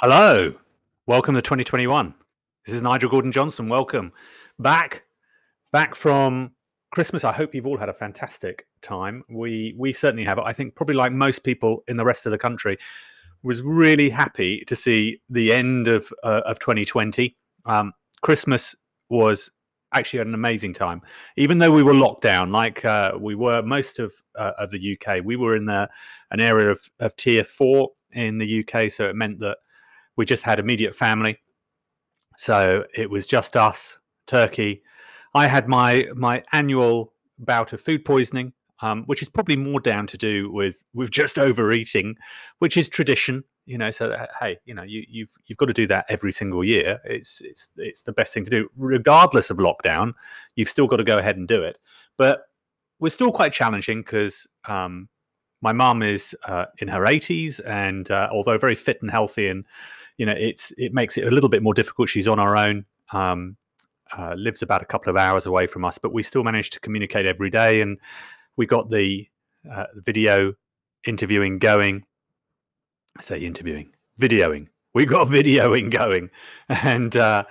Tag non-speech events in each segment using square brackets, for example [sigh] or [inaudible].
Hello, welcome to 2021. This is Nigel Gordon Johnson. Welcome back, back from Christmas. I hope you've all had a fantastic time. We we certainly have. I think probably like most people in the rest of the country, was really happy to see the end of uh, of 2020. Um, Christmas was actually an amazing time, even though we were locked down, like uh, we were most of uh, of the UK. We were in the an area of, of tier four in the UK, so it meant that we just had immediate family. So it was just us, Turkey. I had my my annual bout of food poisoning, um, which is probably more down to do with with just overeating, which is tradition. You know, so hey, you know, you, you've you've got to do that every single year. It's it's it's the best thing to do, regardless of lockdown. You've still got to go ahead and do it, but we're still quite challenging because um, my mum is uh, in her 80s, and uh, although very fit and healthy and you know, it's it makes it a little bit more difficult. She's on her own, um, uh, lives about a couple of hours away from us, but we still manage to communicate every day. And we got the uh, video interviewing going. I say interviewing, videoing. We got videoing going, and uh,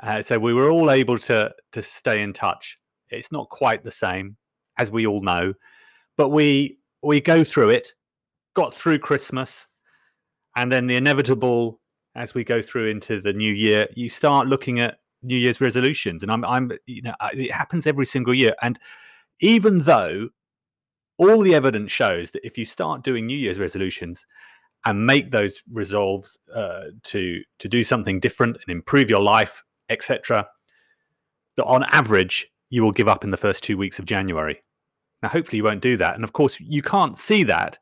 uh, so we were all able to to stay in touch. It's not quite the same, as we all know, but we we go through it. Got through Christmas, and then the inevitable as we go through into the new year, you start looking at New Year's resolutions, and I'm, I'm, you know, it happens every single year. And even though all the evidence shows that if you start doing New Year's resolutions and make those resolves uh, to to do something different and improve your life, etc., that on average you will give up in the first two weeks of January. Now, hopefully, you won't do that. And of course, you can't see that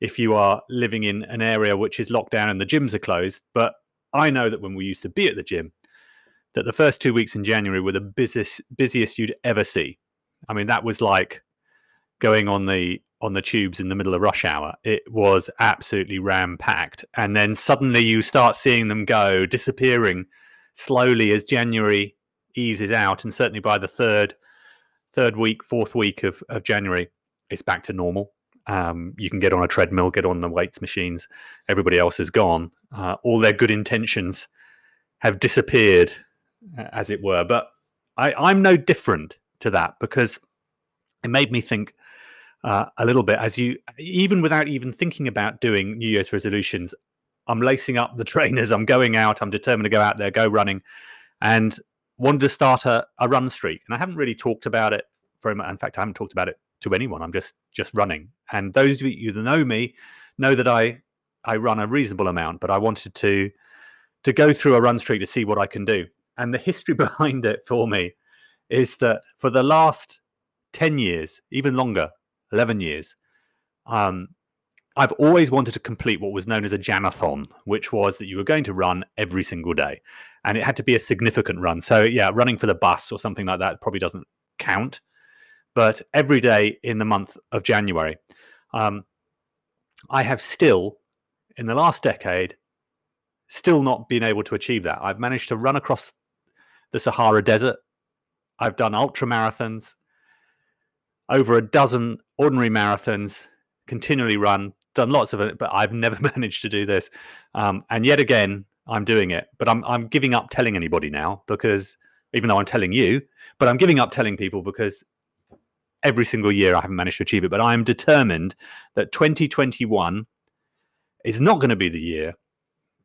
if you are living in an area which is locked down and the gyms are closed. But I know that when we used to be at the gym, that the first two weeks in January were the busiest busiest you'd ever see. I mean, that was like going on the on the tubes in the middle of rush hour. It was absolutely ram packed, and then suddenly you start seeing them go disappearing slowly as January eases out, and certainly by the third third week, fourth week of, of January, it's back to normal. Um, you can get on a treadmill, get on the weights machines. Everybody else is gone. Uh, all their good intentions have disappeared, as it were. But I, I'm no different to that because it made me think uh, a little bit as you, even without even thinking about doing New Year's resolutions, I'm lacing up the [laughs] trainers. I'm going out. I'm determined to go out there, go running, and wanted to start a, a run streak. And I haven't really talked about it very much. In fact, I haven't talked about it to anyone. I'm just just running. And those of you that know me know that I I run a reasonable amount, but I wanted to to go through a run streak to see what I can do. And the history [laughs] behind it for me is that for the last 10 years, even longer, 11 years, um, I've always wanted to complete what was known as a Janathon, which was that you were going to run every single day. And it had to be a significant run. So, yeah, running for the bus or something like that probably doesn't count but every day in the month of January. Um, I have still, in the last decade, still not been able to achieve that. I've managed to run across the Sahara Desert. I've done ultra marathons, over a dozen ordinary marathons, continually run, done lots of it, but I've [laughs] never managed to do this. Um, and yet again, I'm doing it, but I'm I'm giving up telling anybody now because even though I'm telling you, but I'm giving up telling people because every single year I haven't managed to achieve it, but I am determined that 2021 is not going to be the year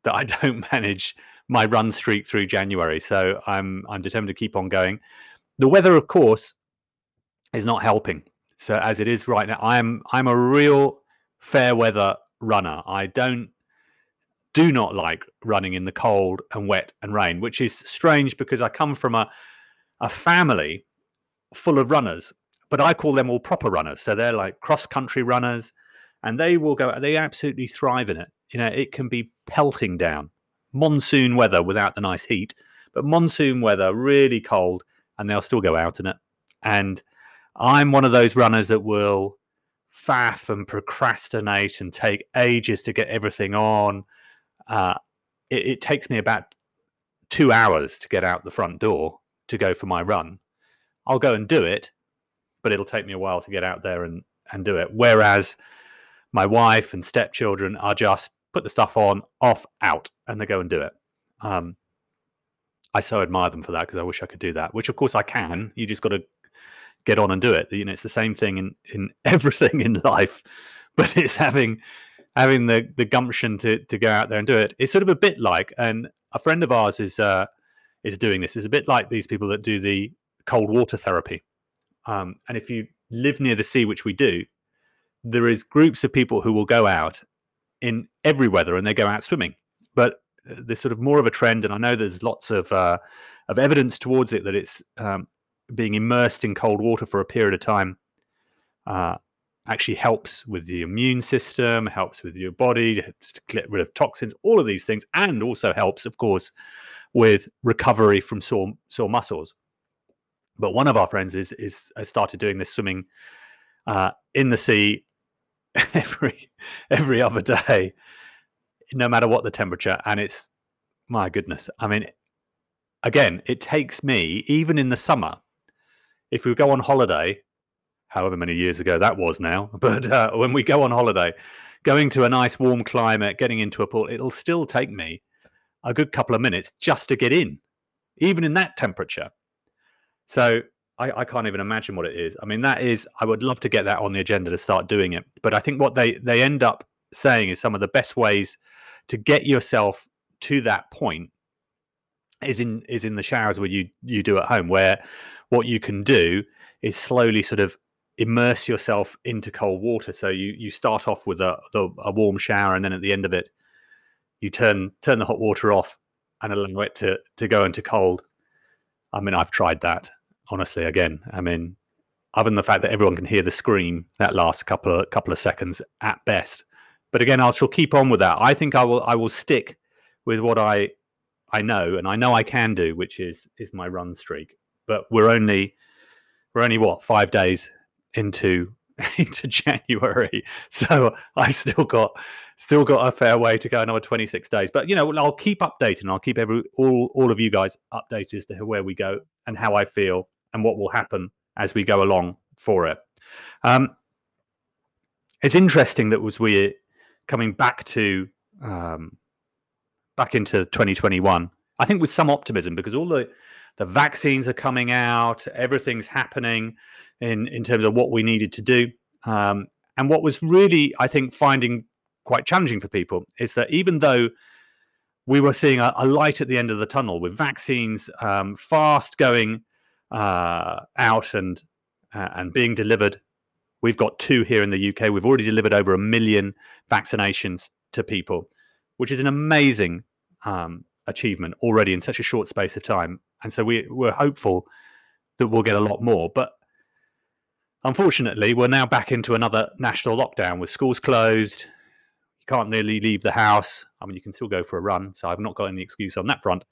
that I [laughs] don't manage my run streak through January. So I'm I'm determined to keep on going. The weather, of course, is not helping. So as it is right now, I'm I'm a real fair weather runner. I don't do not like running in the cold and wet and rain, which is strange because I come from a a family full of runners but I call them all proper runners. So they're like cross country runners, and they will go. They absolutely thrive in it. You know, it can be pelting down, monsoon weather without the nice heat, but monsoon weather, really cold, and they'll still go out in it. And I'm one of those runners that will faff and procrastinate and take ages to get everything on. Uh, it, it takes me about two hours to get out the front door to go for my run. I'll go and do it, but it'll take me a while to get out there and and do it. Whereas my wife and stepchildren are just put the stuff on, off, out, and they go and do it. Um, I so admire them for that because I wish I could do that. Which of course I can. You just got to get on and do it. You know, it's the same thing in in [laughs] everything in life, but it's having having the the gumption to to go out there and do it. It's sort of a bit like, and a friend of ours is uh is doing this. It's a bit like these people that do the cold water therapy. Um, and if you live near the sea, which we do, there is groups of people who will go out in every weather and they go out swimming. But uh, there's sort of more of a trend, and I know there's lots of uh, of evidence towards it that it's um, being immersed in cold water for a period of time uh, actually helps with the immune system, helps with your body to get rid of toxins, all of these things, and also helps, of course, with recovery from sore sore muscles. But one of our friends is is has started doing this swimming uh, in the sea [laughs] every every other day, no matter what the temperature, and it's my goodness. I mean, again, it takes me even in the summer. If we go on holiday, however many years ago that was now, [laughs] but uh, when we go on holiday, going to a nice warm climate, getting into a pool, it'll still take me a good couple of minutes just to get in, even in that temperature. So I, I, can't even imagine what it is. I mean, that is, I would love to get that on the agenda to start doing it. But I think what they, they end up saying is some of the best ways to get yourself to that point is in is in the showers where you you do at home where what you can do is slowly sort of immerse yourself into cold water so you you start off with a, a warm shower and then at the end of it you turn turn the hot water off and allow it to to go into cold i mean i've tried that honestly again i mean other than the fact that everyone can hear the scream that lasts a couple of couple of seconds at best but again i shall keep on with that i think i will i will stick with what i i know and i know i can do which is is my run streak but we're only we're only what five days into [laughs] into January. [laughs] So I've still got still got a fair way to go, another 26 days. But you know, I'll keep updating. I'll keep every all all of you guys updated as to where we go and how I feel and what will happen as we go along for it. Um, it's interesting that was we coming back to um, back into 2021. I think with some optimism because all the the vaccines are coming out, everything's happening in in terms of what we needed to do. Um, and what was really, I think, finding quite challenging for people is that even though we were seeing a, a light at the end of the tunnel with vaccines um, fast going uh, out and uh, and being delivered. We've got two here in the UK. We've already delivered over a million vaccinations to people, which is an amazing um, achievement already in such a short space of time. And so we, we're hopeful that we'll get a lot more. But Unfortunately, we're now back into another national lockdown with schools closed. You can't nearly leave the house. I mean, you can still go for a run, so I've not got any excuse on that front.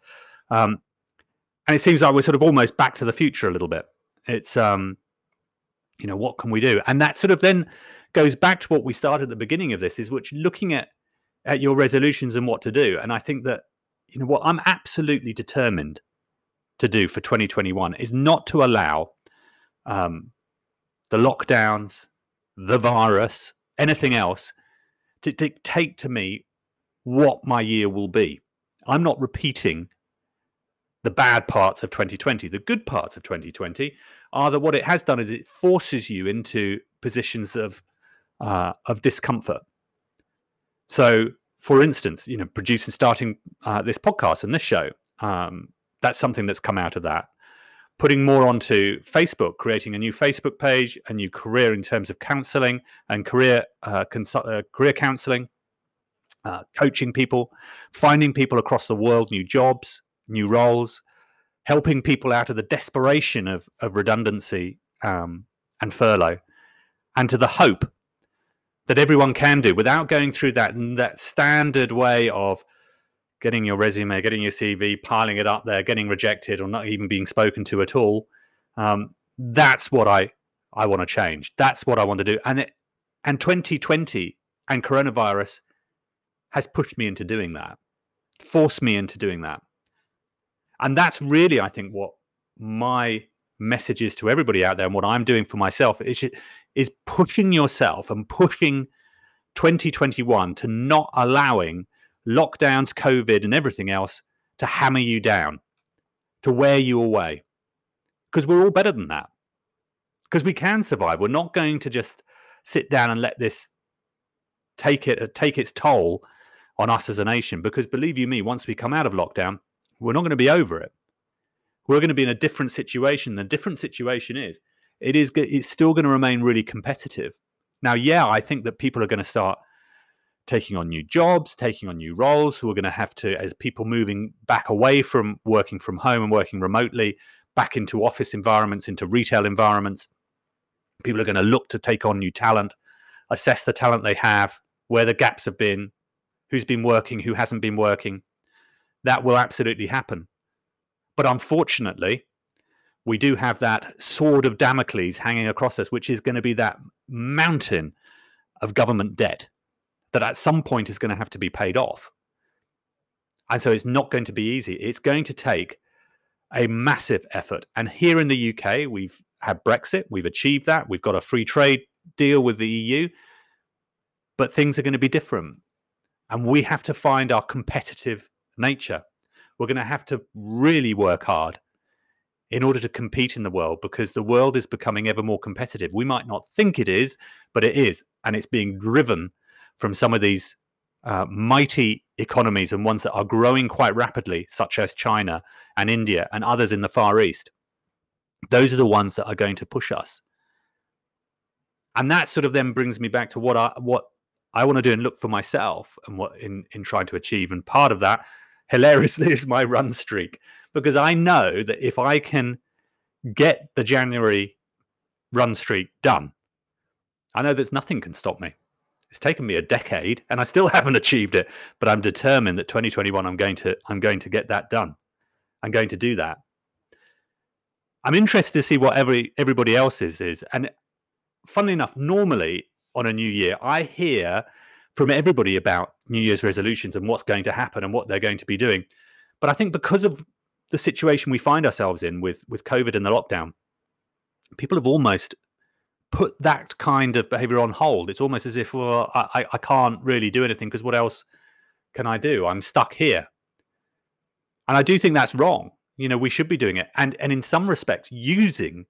Um, and it seems like we're sort of almost back to the future a little bit. It's, um, you know, what can we do? And that sort of then goes back to what we started at the beginning of this, is which looking at at your resolutions and what to do. And I think that, you know, what I'm absolutely determined to do for 2021 is not to allow um, the lockdowns, the virus, anything else to dictate to me what my year will be. I'm not repeating the bad parts of 2020. The good parts of 2020 are that what it has done is it forces you into positions of uh, of discomfort. So, for instance, you know, producing, starting uh, this podcast and this show, um, that's something that's come out of that putting more onto Facebook, creating a new Facebook page, a new career in terms of counseling and career uh, uh, career counseling, uh, coaching people, finding people across the world new jobs, new roles, helping people out of the desperation of of redundancy um, and furlough, and to the hope that everyone can do without going through that that standard way of getting your resume, getting your CV, piling it up there, getting rejected, or not even being spoken to at all. Um, that's what I I want to change. That's what I want to do. And it and 2020 and coronavirus has pushed me into doing that, forced me into doing that. And that's really, I think, what my message is to everybody out there, and what I'm doing for myself is is pushing yourself and pushing 2021 to not allowing lockdowns, COVID, and everything else to hammer you down, to wear you away. Because we're all better than that. Because we can survive. We're not going to just sit down and let this take it take its toll on us as a nation. Because believe you me, once we come out of lockdown, we're not going to be over it. We're going to be in a different situation. The different situation is it is it's still going to remain really competitive. Now, yeah, I think that people are going to start taking on new jobs, taking on new roles, who are going to have to, as people moving back away from working from home and working remotely, back into office environments, into retail environments. People are going to look to take on new talent, assess the talent they have, where the gaps have been, who's been working, who hasn't been working. That will absolutely happen. But unfortunately, we do have that sword of Damocles hanging across us, which is going to be that mountain of government debt that at some point is going to have to be paid off. And so it's not going to be easy. It's going to take a massive effort. And here in the UK, we've had Brexit, we've achieved that, we've got a free trade deal with the EU, but things are going to be different. And we have to find our competitive nature. We're going to have to really work hard in order to compete in the world because the world is becoming ever more competitive. We might not think it is, but it is. And it's being driven from some of these uh, mighty economies and ones that are growing quite rapidly, such as China and India and others in the Far East. Those are the ones that are going to push us. And that sort of then brings me back to what I what I want to do and look for myself and what in in trying to achieve. And part of that, hilariously, [laughs] is my run streak because I know that if I can get the January run streak done, I know there's nothing can stop me. It's taken me a decade and I still [laughs] haven't achieved it, but I'm determined that 2021 I'm going to I'm going to get that done. I'm going to do that. I'm interested to see what every everybody else's is. And funnily enough, normally on a new year, I hear from everybody about New Year's resolutions and what's going to happen and what they're going to be doing. But I think because of the situation we find ourselves in with with COVID and the lockdown, people have almost put that kind of behavior on hold. It's almost as if, well, I, I can't really do anything because what else can I do? I'm stuck here. And I do think that's wrong. You know, we should be doing it. And and in some respects, using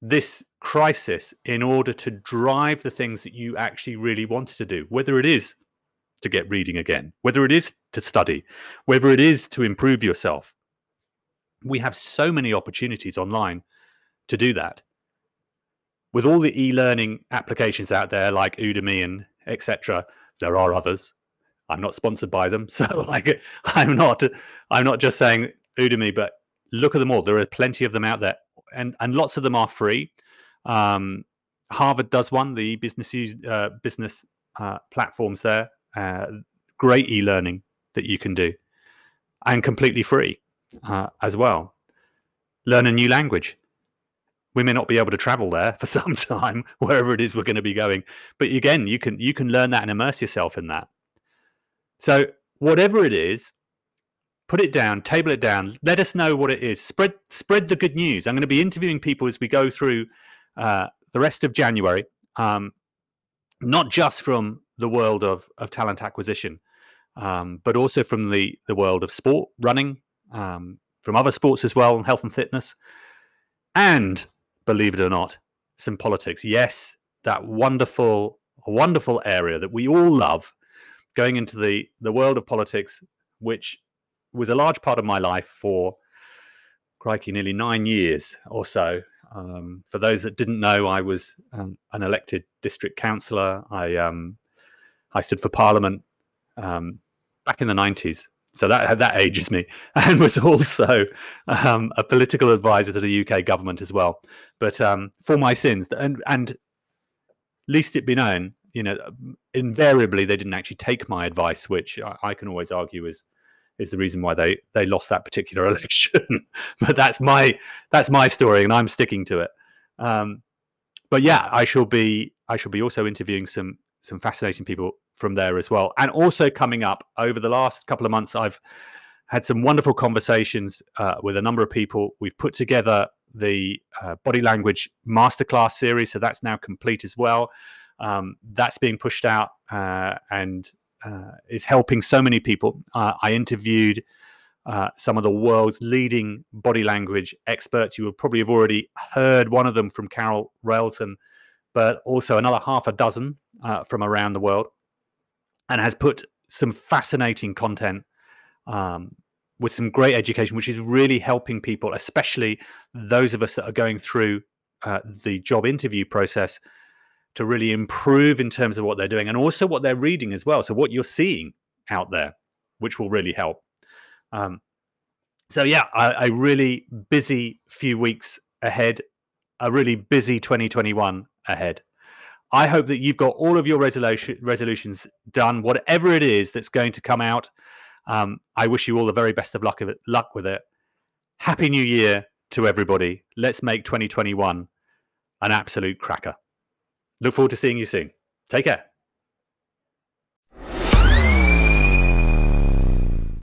this crisis in order to drive the things that you actually really wanted to do, whether it is to get reading again, whether it is to study, whether it is to improve yourself. We have so many opportunities online to do that with all the e-learning applications out there like Udemy and etc. There are others. I'm not sponsored by them, [laughs] so like I'm not I'm not just saying Udemy, but look at them all. There are plenty of them out there, and and lots of them are free. Um, Harvard does one, the business uh, business uh, platforms there. Uh, great e-learning that you can do, and completely free uh, as well. Learn a new language we may not be able to travel there for [laughs] some time wherever it is we're going to be going but again you can you can learn that and immerse yourself in that so whatever it is put it down table it down let us know what it is. Spread spread the good news. I'm going to be interviewing people as we go through uh, the rest of january um, not just from the world of, of talent acquisition um, but also from the the world of sport running um, from other sports as well and health and fitness. And believe it or not, some politics. Yes, that wonderful, wonderful area that we all love, going into the the world of politics, which was a large part of my life for crikey, nearly nine years or so. Um, for those that didn't know, I was um, an elected district councillor. I um, I stood for Parliament um, back in the nineties so that that ages me, [laughs] and was also um, a political advisor to the UK government as well. But um, for my sins, and and least it be known, you know, invariably they didn't actually take my advice, which I, I can always argue is is the reason why they they lost that particular [laughs] election. but that's my that's my story, and I'm sticking to it. Um, but yeah, I shall be I shall be also interviewing some some fascinating people from there as well. And also coming up over the last couple of months, I've had some wonderful conversations uh, with a number of people. We've put together the uh, body language masterclass series, so that's now complete as well. Um, that's being pushed out uh, and uh, is helping so many people. Uh, I interviewed uh, some of the world's leading body language experts. You will probably have already heard one of them from Carole Railton, but also another half a dozen uh, from around the world, and has put some fascinating content um, with some great education, which is really helping people, especially those of us that are going through uh, the job interview process, to really improve in terms of what they're doing and also what they're reading as well. So, what you're seeing out there, which will really help. Um, so, yeah, a, really busy few weeks ahead, a really busy 2021 ahead. I hope that you've got all of your resolution, resolutions done, whatever it is that's going to come out. Um, I wish you all the very best of luck, of it, luck with it. Happy New Year to everybody. Let's make 2021 an absolute cracker. Look forward to seeing you soon. Take care.